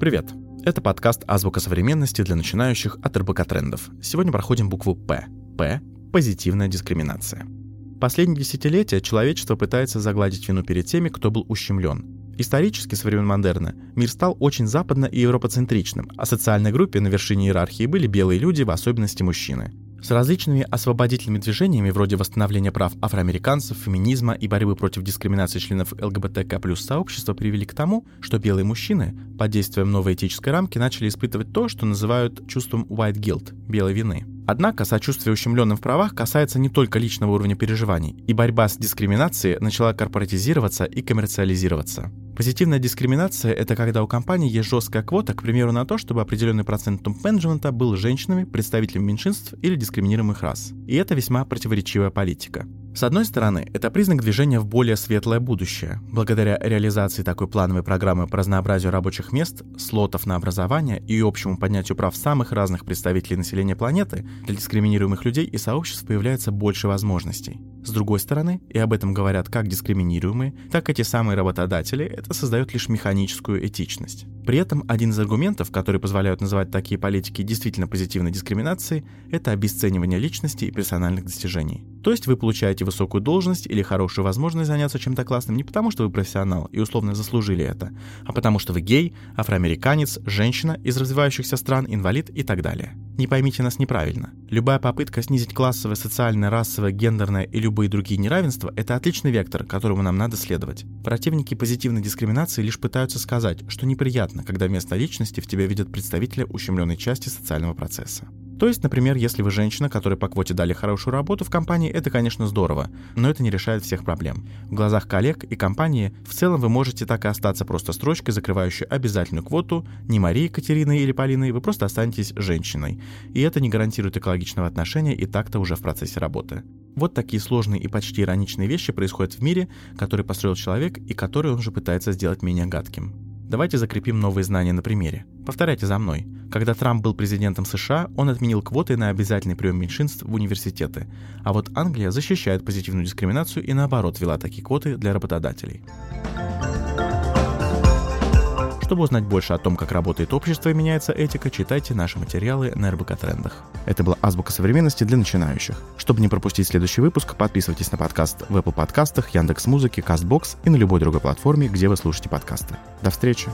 Привет! Это подкаст «Азбука современности» для начинающих от РБК трендов. Сегодня проходим букву «П». «П» — позитивная дискриминация. Последние десятилетия человечество пытается загладить вину перед теми, кто был ущемлен. Исторически, со времен модерна, мир стал очень западно- и европоцентричным, а социальной группой на вершине иерархии были белые люди, в особенности мужчины. С различными освободительными движениями вроде восстановления прав афроамериканцев, феминизма и борьбы против дискриминации членов ЛГБТК плюс сообщества привели к тому, что белые мужчины под действием новой этической рамки начали испытывать то, что называют чувством white guilt – белой вины. Однако сочувствие ущемленным в правах касается не только личного уровня переживаний, и борьба с дискриминацией начала корпоратизироваться и коммерциализироваться. Позитивная дискриминация – это когда у компании есть жесткая квота, к примеру, на то, чтобы определенный процент топ-менеджмента был женщинами, представителями меньшинств или дискриминируемых рас. И это весьма противоречивая политика. С одной стороны, это признак движения в более светлое будущее. Благодаря реализации такой плановой программы по разнообразию рабочих мест, слотов на образование и общему поднятию прав самых разных представителей населения планеты, для дискриминируемых людей и сообществ появляется больше возможностей. С другой стороны, и об этом говорят как дискриминируемые, так и те самые работодатели, это создает лишь механическую этичность. При этом один из аргументов, которые позволяют называть такие политики действительно позитивной дискриминацией, это обесценивание личности и персональных достижений. То есть вы получаете высокую должность или хорошую возможность заняться чем-то классным не потому, что вы профессионал и условно заслужили это, а потому что вы гей, афроамериканец, женщина из развивающихся стран, инвалид и так далее. Не поймите нас неправильно. Любая попытка снизить классовое, социальное, расовое, гендерное и любые другие неравенства – это отличный вектор, которому нам надо следовать. Противники позитивной дискриминации лишь пытаются сказать, что неприятно, когда вместо личности в тебя видят представителя ущемленной части социального процесса. То есть, например, если вы женщина, которой по квоте дали хорошую работу в компании, это, конечно, здорово, но это не решает всех проблем. В глазах коллег и компании в целом вы можете так и остаться просто строчкой, закрывающей обязательную квоту, не Марией, Катериной или Полиной, вы просто останетесь женщиной. И это не гарантирует экологичного отношения и так-то уже в процессе работы. Вот такие сложные и почти ироничные вещи происходят в мире, который построил человек и который он же пытается сделать менее гадким. Давайте закрепим новые знания на примере. Повторяйте за мной. Когда Трамп был президентом США, он отменил квоты на обязательный прием меньшинств в университеты. А вот Англия защищает позитивную дискриминацию и наоборот ввела такие квоты для работодателей. Чтобы узнать больше о том, как работает общество и меняется этика, читайте наши материалы на РБК Трендах. Это была азбука современности для начинающих. Чтобы не пропустить следующий выпуск, подписывайтесь на подкаст в Apple подкастах, Яндекс.Музыке, Castbox и на любой другой платформе, где вы слушаете подкасты. До встречи!